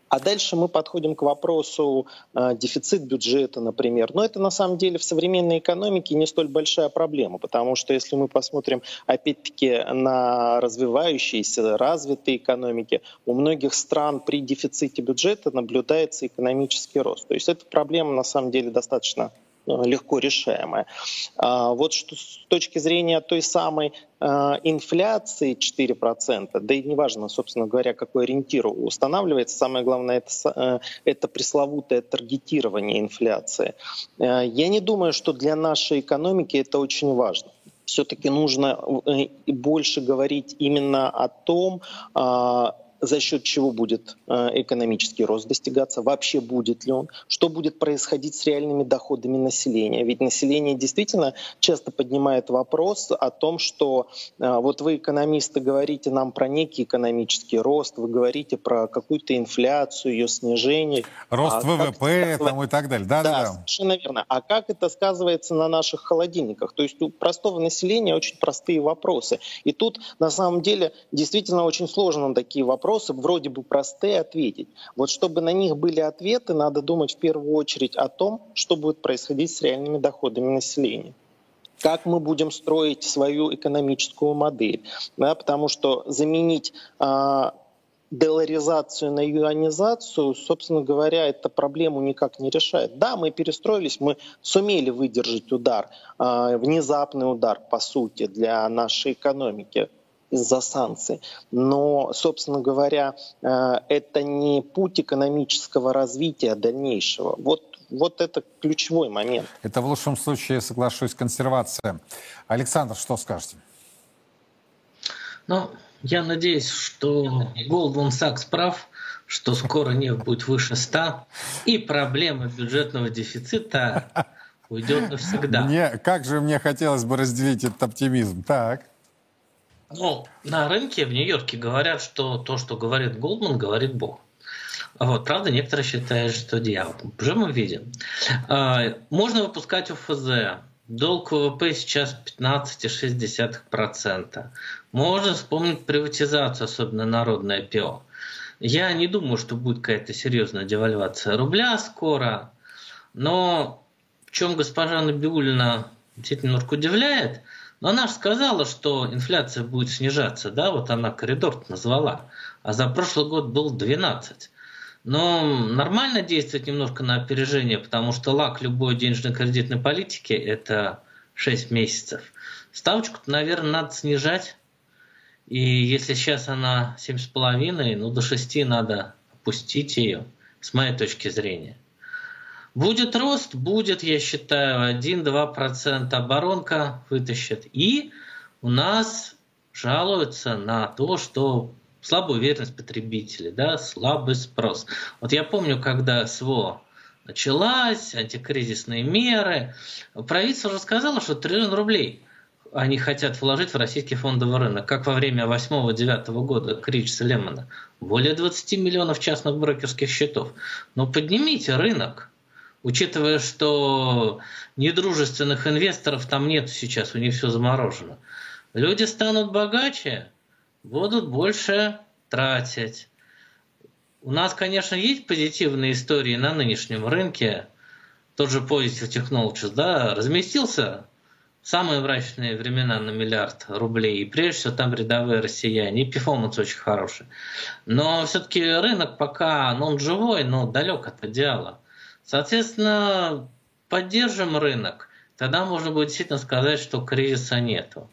А дальше мы подходим к вопросу э, дефицит бюджета, например. Но это на самом деле в современной экономике не столь большая проблема, потому что если мы посмотрим опять-таки на развивающиеся, развитые экономики, у многих стран при дефиците бюджета наблюдается экономический рост. То есть эта проблема на самом деле достаточно легко решаемая. А вот что с точки зрения той самой э, инфляции 4%, да и неважно, собственно говоря, какой ориентир устанавливается, самое главное это, э, это пресловутое таргетирование инфляции. Я не думаю, что для нашей экономики это очень важно все-таки нужно больше говорить именно о том, а, за счет чего будет э, экономический рост достигаться, вообще будет ли он, что будет происходить с реальными доходами населения. Ведь население действительно часто поднимает вопрос о том, что э, вот вы, экономисты, говорите нам про некий экономический рост, вы говорите про какую-то инфляцию, ее снижение. Рост а ВВП там и так далее. Да, да, да, совершенно верно. А как это сказывается на наших холодильниках? То есть у простого населения очень простые вопросы. И тут на самом деле действительно очень сложно такие вопросы вопросы вроде бы простые ответить. Вот чтобы на них были ответы, надо думать в первую очередь о том, что будет происходить с реальными доходами населения как мы будем строить свою экономическую модель. Да, потому что заменить а, долларизацию на юанизацию, собственно говоря, эта проблему никак не решает. Да, мы перестроились, мы сумели выдержать удар, а, внезапный удар, по сути, для нашей экономики из-за санкций. Но, собственно говоря, э, это не путь экономического развития дальнейшего. Вот вот это ключевой момент. Это в лучшем случае, соглашусь, консервация. Александр, что скажете? Ну, я надеюсь, что Goldman Sachs прав, что скоро нефть будет выше 100, и проблема бюджетного дефицита уйдет навсегда. Мне, как же мне хотелось бы разделить этот оптимизм. Так. Ну, на рынке в Нью-Йорке говорят, что то, что говорит Голдман, говорит Бог. Вот, правда, некоторые считают, что дьявол. Уже мы видим. А, можно выпускать УФЗ. Долг ВВП сейчас 15,6%. Можно вспомнить приватизацию, особенно народное ПИО. Я не думаю, что будет какая-то серьезная девальвация рубля скоро, но в чем госпожа Набиулина действительно удивляет – но она же сказала, что инфляция будет снижаться, да, вот она коридор назвала, а за прошлый год был 12. Но нормально действовать немножко на опережение, потому что лак любой денежно-кредитной политики – это 6 месяцев. Ставочку, наверное, надо снижать. И если сейчас она 7,5, ну до 6 надо опустить ее, с моей точки зрения. Будет рост, будет, я считаю, 1-2% оборонка вытащит. И у нас жалуются на то, что слабая уверенность потребителей, да, слабый спрос. Вот я помню, когда СВО началась, антикризисные меры. Правительство уже сказало, что триллион рублей они хотят вложить в российский фондовый рынок, как во время 8-9 года кризиса Лемона. Более 20 миллионов частных брокерских счетов. Но поднимите рынок, учитывая, что недружественных инвесторов там нет сейчас, у них все заморожено. Люди станут богаче, будут больше тратить. У нас, конечно, есть позитивные истории на нынешнем рынке. Тот же Positive Technologies, да, разместился самые мрачные времена на миллиард рублей. И прежде всего там рядовые россияне. И перформанс очень хороший. Но все-таки рынок пока, ну, он живой, но далек от идеала. Соответственно, поддержим рынок. Тогда можно будет действительно сказать, что кризиса нету.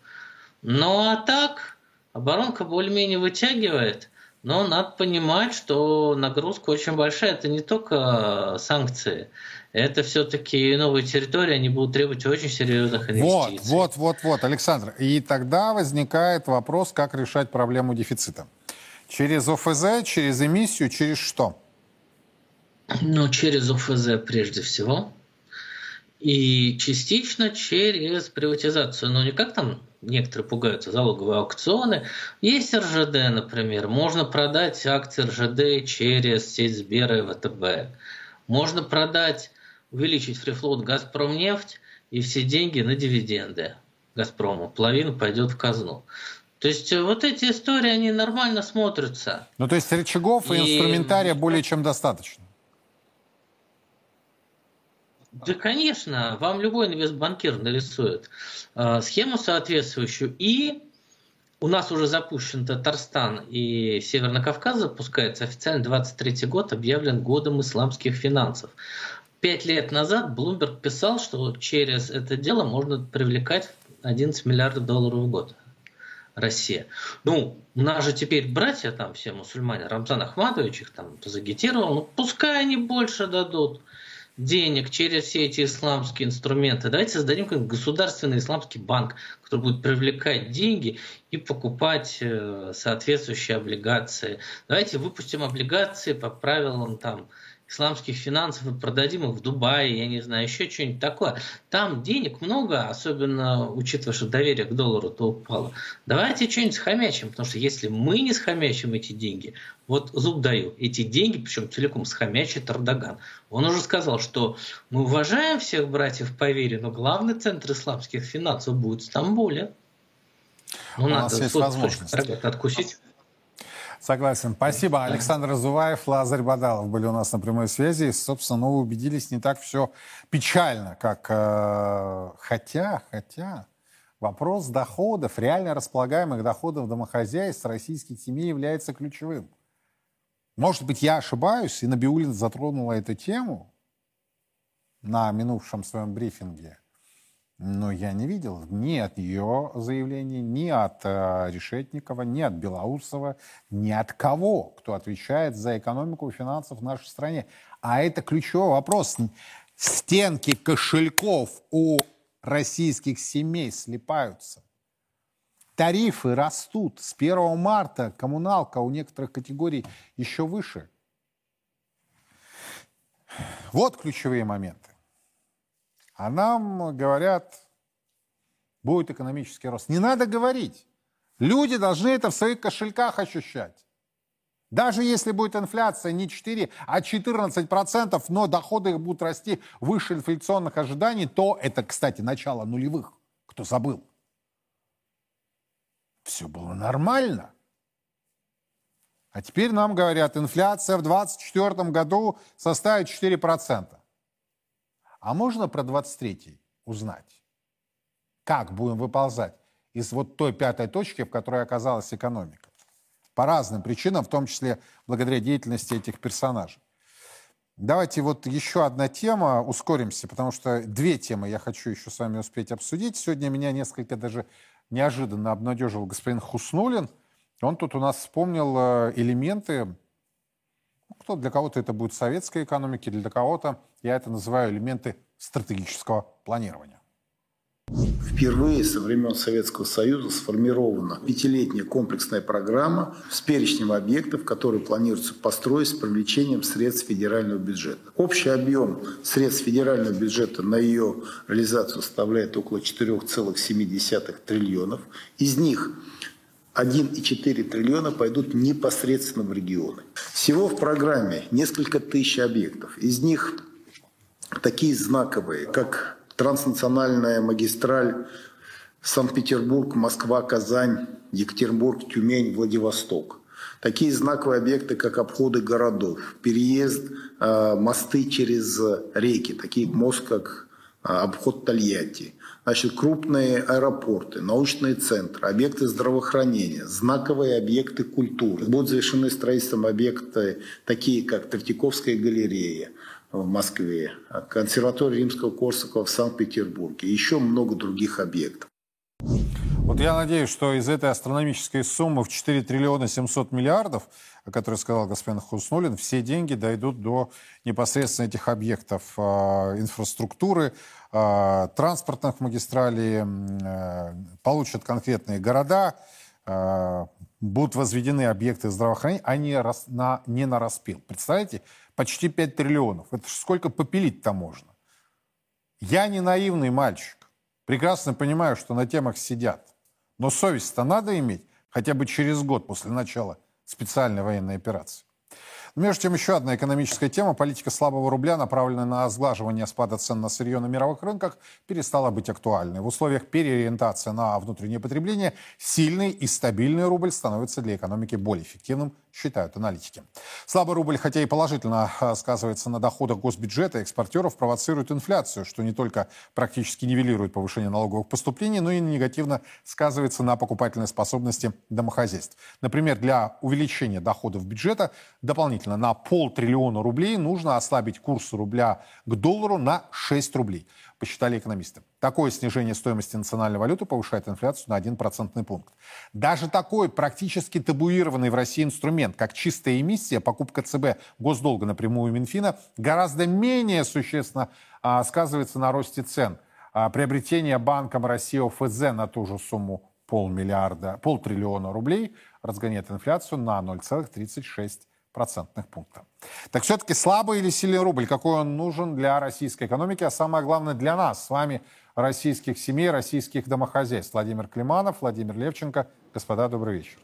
Ну а так, оборонка более-менее вытягивает. Но надо понимать, что нагрузка очень большая. Это не только санкции это все-таки новые территории, они будут требовать очень серьезных инвестиций. Вот, вот, вот, вот, Александр. И тогда возникает вопрос, как решать проблему дефицита. Через ОФЗ, через эмиссию, через что? Ну, через ОФЗ прежде всего. И частично через приватизацию. Но не как там некоторые пугаются, залоговые аукционы. Есть РЖД, например. Можно продать акции РЖД через сеть Сбера и ВТБ. Можно продать увеличить фрифлот «Газпромнефть» и все деньги на дивиденды «Газпрому». Половина пойдет в казну. То есть э, вот эти истории, они нормально смотрятся. Ну, то есть рычагов и, и инструментария более чем достаточно? Да, конечно, вам любой инвестбанкир нарисует э, схему соответствующую. И у нас уже запущен Татарстан и Северный Кавказ запускается. Официально 23 год объявлен годом исламских финансов. Пять лет назад Блумберг писал, что через это дело можно привлекать 11 миллиардов долларов в год. Россия. Ну, у нас же теперь братья там все мусульмане, Рамзан Ахмадович их там загитировал, ну пускай они больше дадут денег через все эти исламские инструменты. Давайте создадим государственный исламский банк, который будет привлекать деньги и покупать э, соответствующие облигации. Давайте выпустим облигации по правилам там исламских финансов и продадим их в Дубае, я не знаю, еще что-нибудь такое. Там денег много, особенно учитывая, что доверие к доллару-то упало. Давайте что-нибудь схомячим, потому что если мы не схомячим эти деньги, вот зуб даю, эти деньги, причем целиком схомячит Эрдоган. Он уже сказал, что мы уважаем всех братьев по вере, но главный центр исламских финансов будет в Стамбуле. Ну, У надо нас есть возможность. откусить. Согласен. Спасибо. Александр Зуваев, Лазарь Бадалов были у нас на прямой связи. И, собственно, ну, убедились, не так все печально, как... Э, хотя, хотя... Вопрос доходов, реально располагаемых доходов домохозяйств российских семей является ключевым. Может быть, я ошибаюсь, и Набиулин затронула эту тему на минувшем своем брифинге – но я не видел ни от ее заявлений, ни от э, Решетникова, ни от Белоусова, ни от кого, кто отвечает за экономику и финансов в нашей стране. А это ключевой вопрос. Стенки кошельков у российских семей слипаются. Тарифы растут. С 1 марта коммуналка у некоторых категорий еще выше. Вот ключевые моменты. А нам говорят, будет экономический рост. Не надо говорить. Люди должны это в своих кошельках ощущать. Даже если будет инфляция не 4, а 14 процентов, но доходы их будут расти выше инфляционных ожиданий, то это, кстати, начало нулевых. Кто забыл? Все было нормально. А теперь нам говорят, инфляция в 2024 году составит 4 процента. А можно про 23-й узнать? Как будем выползать из вот той пятой точки, в которой оказалась экономика? По разным причинам, в том числе благодаря деятельности этих персонажей. Давайте вот еще одна тема, ускоримся, потому что две темы я хочу еще с вами успеть обсудить. Сегодня меня несколько даже неожиданно обнадежил господин Хуснулин. Он тут у нас вспомнил э, элементы кто для кого-то это будет советская экономика, для кого-то я это называю элементы стратегического планирования. Впервые со времен Советского Союза сформирована пятилетняя комплексная программа с перечнем объектов, которые планируется построить с привлечением средств федерального бюджета. Общий объем средств федерального бюджета на ее реализацию составляет около 4,7 триллионов. Из них 1,4 триллиона пойдут непосредственно в регионы. Всего в программе несколько тысяч объектов. Из них такие знаковые, как транснациональная магистраль Санкт-Петербург, Москва, Казань, Екатеринбург, Тюмень, Владивосток. Такие знаковые объекты, как обходы городов, переезд, э, мосты через реки, такие мост, как э, обход Тольятти. Значит, крупные аэропорты, научные центры, объекты здравоохранения, знаковые объекты культуры. Будут завершены строительством объекты, такие как Третьяковская галерея, в Москве, консерватория Римского Корсакова в Санкт-Петербурге, еще много других объектов. Вот я надеюсь, что из этой астрономической суммы в 4 триллиона 700 миллиардов, о которой сказал господин Хуснулин, все деньги дойдут до непосредственно этих объектов э, инфраструктуры, э, транспортных магистралей, э, получат конкретные города, будут возведены объекты здравоохранения, а не, на, не на распил. Представляете, почти 5 триллионов. Это сколько попилить-то можно? Я не наивный мальчик. Прекрасно понимаю, что на темах сидят. Но совесть-то надо иметь хотя бы через год после начала специальной военной операции. Между тем, еще одна экономическая тема. Политика слабого рубля, направленная на сглаживание спада цен на сырье на мировых рынках, перестала быть актуальной. В условиях переориентации на внутреннее потребление сильный и стабильный рубль становится для экономики более эффективным, считают аналитики. Слабый рубль, хотя и положительно а, сказывается на доходах госбюджета, экспортеров провоцирует инфляцию, что не только практически нивелирует повышение налоговых поступлений, но и негативно сказывается на покупательной способности домохозяйств. Например, для увеличения доходов бюджета дополнительно на полтриллиона рублей нужно ослабить курс рубля к доллару на 6 рублей посчитали экономисты. Такое снижение стоимости национальной валюты повышает инфляцию на 1 процентный пункт. Даже такой практически табуированный в России инструмент, как чистая эмиссия, покупка ЦБ госдолга напрямую Минфина, гораздо менее существенно а, сказывается на росте цен. А, приобретение Банком России ОФЗ на ту же сумму полмиллиарда, полтриллиона рублей разгоняет инфляцию на 0,36 процентных пункта. Так все-таки слабый или сильный рубль, какой он нужен для российской экономики, а самое главное для нас с вами, российских семей, российских домохозяйств. Владимир Климанов, Владимир Левченко. Господа, добрый вечер.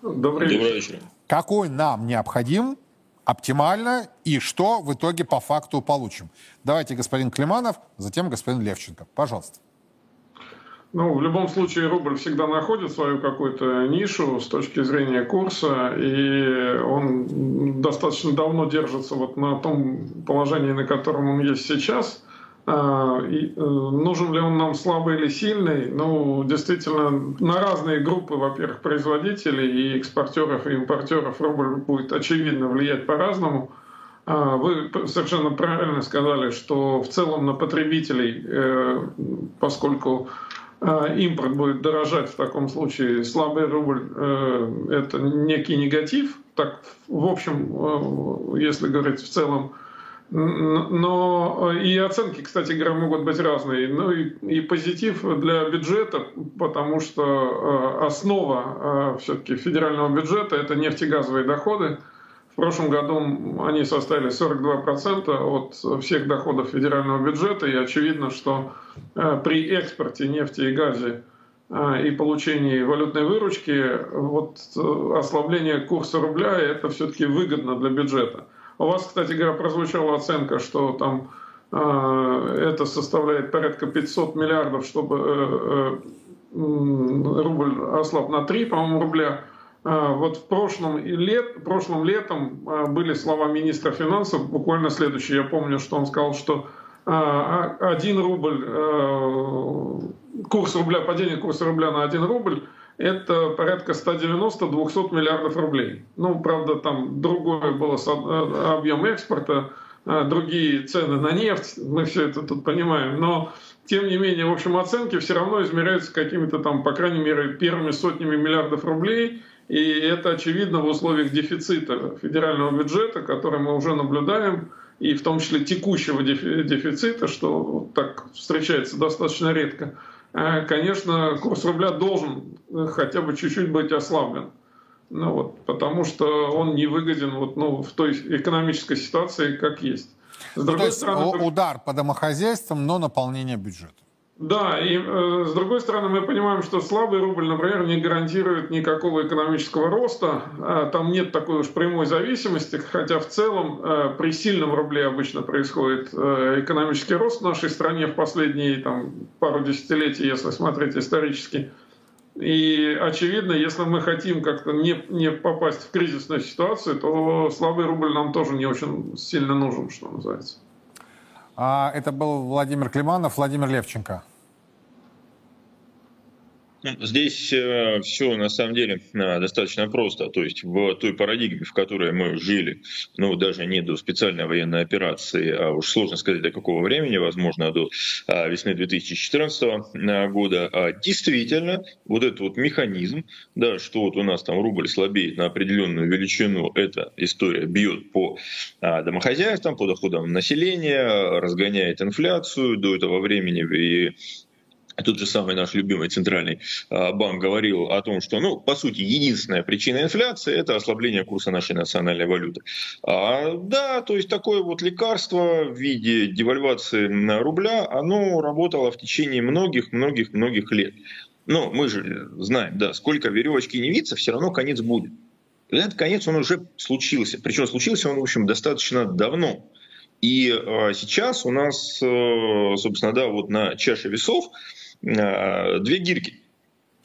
Добрый вечер. Добрый вечер. Какой нам необходим оптимально и что в итоге по факту получим? Давайте господин Климанов, затем господин Левченко. Пожалуйста. Ну, в любом случае, рубль всегда находит свою какую-то нишу с точки зрения курса, и он достаточно давно держится вот на том положении, на котором он есть сейчас. А, и, э, нужен ли он нам слабый или сильный? Ну, действительно, на разные группы, во-первых, производителей и экспортеров, и импортеров рубль будет очевидно влиять по-разному. А, вы совершенно правильно сказали, что в целом на потребителей, э, поскольку импорт будет дорожать в таком случае, слабый рубль э, – это некий негатив, так в общем, э, если говорить в целом, но и оценки, кстати говоря, могут быть разные. Ну и, и позитив для бюджета, потому что э, основа все-таки федерального бюджета – это нефтегазовые доходы – в прошлом году они составили 42% от всех доходов федерального бюджета, и очевидно, что э, при экспорте нефти и газа э, и получении валютной выручки вот э, ослабление курса рубля это все-таки выгодно для бюджета. У вас, кстати говоря, прозвучала оценка, что там это составляет порядка 500 миллиардов, чтобы рубль ослаб на 3, по-моему, рубля. А, вот в прошлом, лет, прошлым летом а, были слова министра финансов, буквально следующие. Я помню, что он сказал, что а, один рубль, курс рубля, падение курса рубля на один рубль, это порядка 190-200 миллиардов рублей. Ну, правда, там другой был объем экспорта, другие цены на нефть, мы все это тут понимаем, но тем не менее, в общем, оценки все равно измеряются какими-то там, по крайней мере, первыми сотнями миллиардов рублей – и это очевидно в условиях дефицита федерального бюджета, который мы уже наблюдаем. и в том числе текущего дефицита, что так встречается достаточно редко, э, конечно, курс рубля должен хотя бы чуть-чуть быть ослаблен. Ну вот, потому что он не выгоден вот, ну, в той экономической ситуации, как есть. С другой То есть стороны, удар по домохозяйствам, но наполнение бюджета. Да, и э, с другой стороны мы понимаем, что слабый рубль, например, не гарантирует никакого экономического роста. Э, там нет такой уж прямой зависимости, хотя в целом э, при сильном рубле обычно происходит э, экономический рост в нашей стране в последние там, пару десятилетий, если смотреть исторически. И очевидно, если мы хотим как-то не, не попасть в кризисную ситуацию, то слабый рубль нам тоже не очень сильно нужен, что называется. А это был Владимир Климанов, Владимир Левченко. Здесь э, все на самом деле э, достаточно просто. То есть в той парадигме, в которой мы жили, ну даже не до специальной военной операции, а уж сложно сказать до какого времени, возможно, до э, весны 2014 э, года, а действительно вот этот вот механизм, да, что вот у нас там рубль слабеет на определенную величину, эта история бьет по э, домохозяйствам, по доходам населения, разгоняет инфляцию до этого времени и Тот же самый наш любимый центральный а, банк говорил о том, что, ну, по сути, единственная причина инфляции – это ослабление курса нашей национальной валюты. А, да, то есть такое вот лекарство в виде девальвации рубля, оно работало в течение многих-многих-многих лет. Но мы же знаем, да, сколько веревочки не виться, все равно конец будет. И этот конец, он уже случился. Причем случился он, в общем, достаточно давно. И э, сейчас у нас, э, собственно, да, вот на чаше весов две гирьки.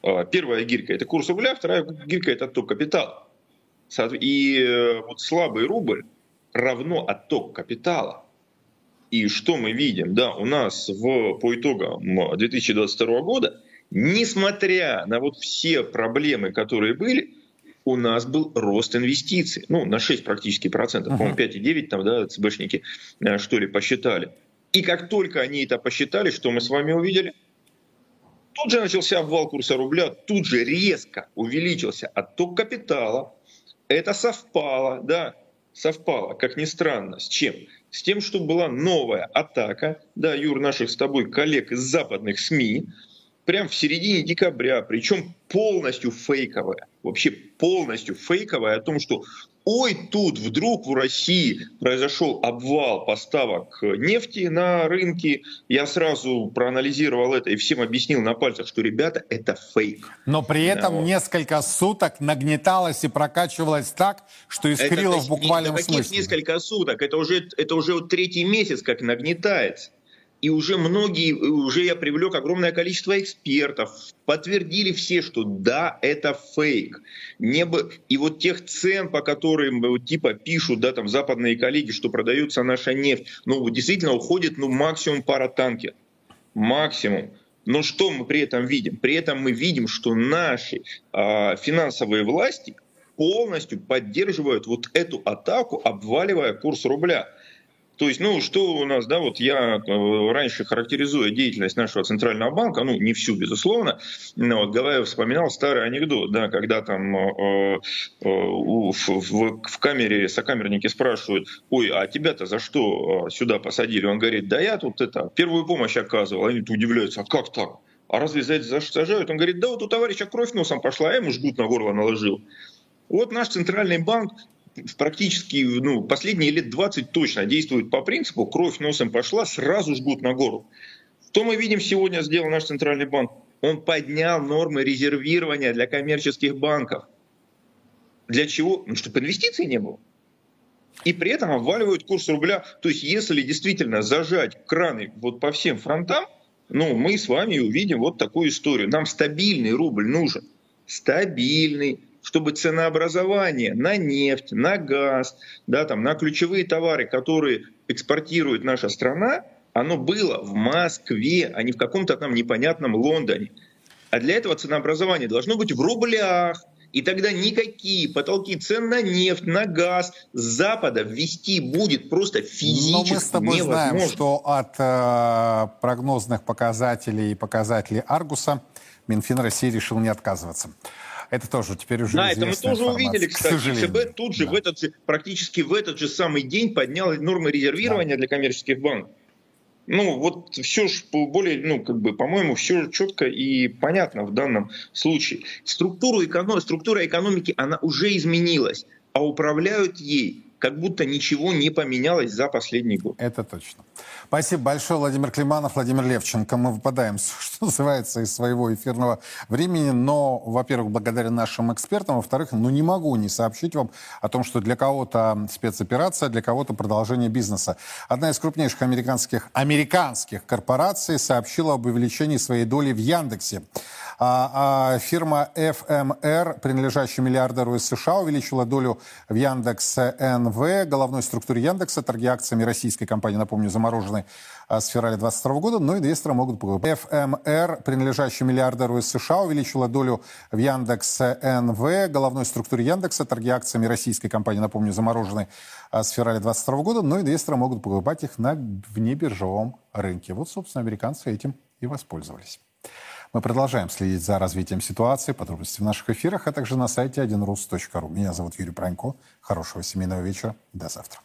Э, первая гирька – это курс рубля, вторая гирька – это отток капитала. И э, вот слабый рубль равно отток капитала. И что мы видим? Да, у нас в, по итогам 2022 года, несмотря на вот все проблемы, которые были, у нас был рост инвестиций. Ну, на 6 практически процентов, по-моему, 5,9 там, да, ЦБшники, что ли, посчитали. И как только они это посчитали, что мы с вами увидели – Тут же начался обвал курса рубля, тут же резко увеличился отток капитала. Это совпало, да, совпало, как ни странно, с чем? С тем, что была новая атака, да, Юр, наших с тобой коллег из западных СМИ, прям в середине декабря, причем полностью фейковая, вообще полностью фейковая о том, что ой, тут вдруг в России произошел обвал поставок нефти на рынке. Я сразу проанализировал это и всем объяснил на пальцах, что, ребята, это фейк. Но при этом да, вот. несколько суток нагнеталось и прокачивалось так, что искрило это, в буквальном не, смысле. несколько суток, это уже, это уже вот третий месяц как нагнетается. И уже многие, уже я привлек огромное количество экспертов, подтвердили все, что да, это фейк. Не бы... И вот тех цен, по которым вот, типа пишут, да, там западные коллеги, что продается наша нефть, ну, действительно уходит, ну, максимум пара танкер. Максимум. Но что мы при этом видим? При этом мы видим, что наши э, финансовые власти полностью поддерживают вот эту атаку, обваливая курс рубля. То есть, ну, что у нас, да, вот я э, раньше характеризуя деятельность нашего центрального банка, ну, не всю, безусловно, но вот Гаваев вспоминал старый анекдот, да, когда там э, э, в, в, в камере сокамерники спрашивают, ой, а тебя-то за что э, сюда посадили? Он говорит, да я тут это, первую помощь оказывал. Они удивляются, а как так? А разве за это сажают? Он говорит, да вот у товарища кровь носом пошла, а ему жгут на горло наложил. Вот наш центральный банк практически ну, последние лет 20 точно действует по принципу «кровь носом пошла, сразу жгут на гору». Что мы видим сегодня сделал наш Центральный банк? Он поднял нормы резервирования для коммерческих банков. Для чего? Ну, чтобы инвестиций не было. И при этом обваливают курс рубля. То есть, если действительно зажать краны вот по всем фронтам, ну, мы с вами увидим вот такую историю. Нам стабильный рубль нужен. Стабильный, чтобы ценообразование на нефть, на газ, да, там, на ключевые товары, которые экспортирует наша страна, оно было в Москве, а не в каком-то там непонятном Лондоне. А для этого ценообразование должно быть в рублях. И тогда никакие потолки цен на нефть, на газ с Запада ввести будет просто физически Но мы с тобой невозможно. знаем, что от э, прогнозных показателей и показателей Аргуса Минфин России решил не отказываться. Это тоже теперь уже Да, это мы тоже увидели, кстати. ЦБ тут же, да. в этот же, практически в этот же самый день поднял нормы резервирования да. для коммерческих банков. Ну, вот все ж более, ну, как бы, по-моему, все четко и понятно в данном случае. Структура, эконом... Структура экономики, она уже изменилась, а управляют ей как будто ничего не поменялось за последний год. Это точно. Спасибо большое, Владимир Климанов, Владимир Левченко. Мы выпадаем, что называется, из своего эфирного времени, но, во-первых, благодаря нашим экспертам, во-вторых, ну не могу не сообщить вам о том, что для кого-то спецоперация, для кого-то продолжение бизнеса. Одна из крупнейших американских, американских корпораций сообщила об увеличении своей доли в Яндексе. А, а фирма FMR, принадлежащая миллиардеру из США, увеличила долю в Яндекс НВ, головной структуре Яндекса, торги акциями российской компании, напомню, заморожены с февраля 2022 года, но инвесторы могут покупать. FMR, принадлежащая миллиардеру из США, увеличила долю в Яндекс НВ, головной структуре Яндекса, торги акциями российской компании, напомню, заморожены с февраля 2022 года, но инвесторы могут покупать их на внебиржевом рынке. Вот, собственно, американцы этим и воспользовались. Мы продолжаем следить за развитием ситуации, подробности в наших эфирах, а также на сайте 1rus.ru. Меня зовут Юрий Пронько. Хорошего семейного вечера. До завтра.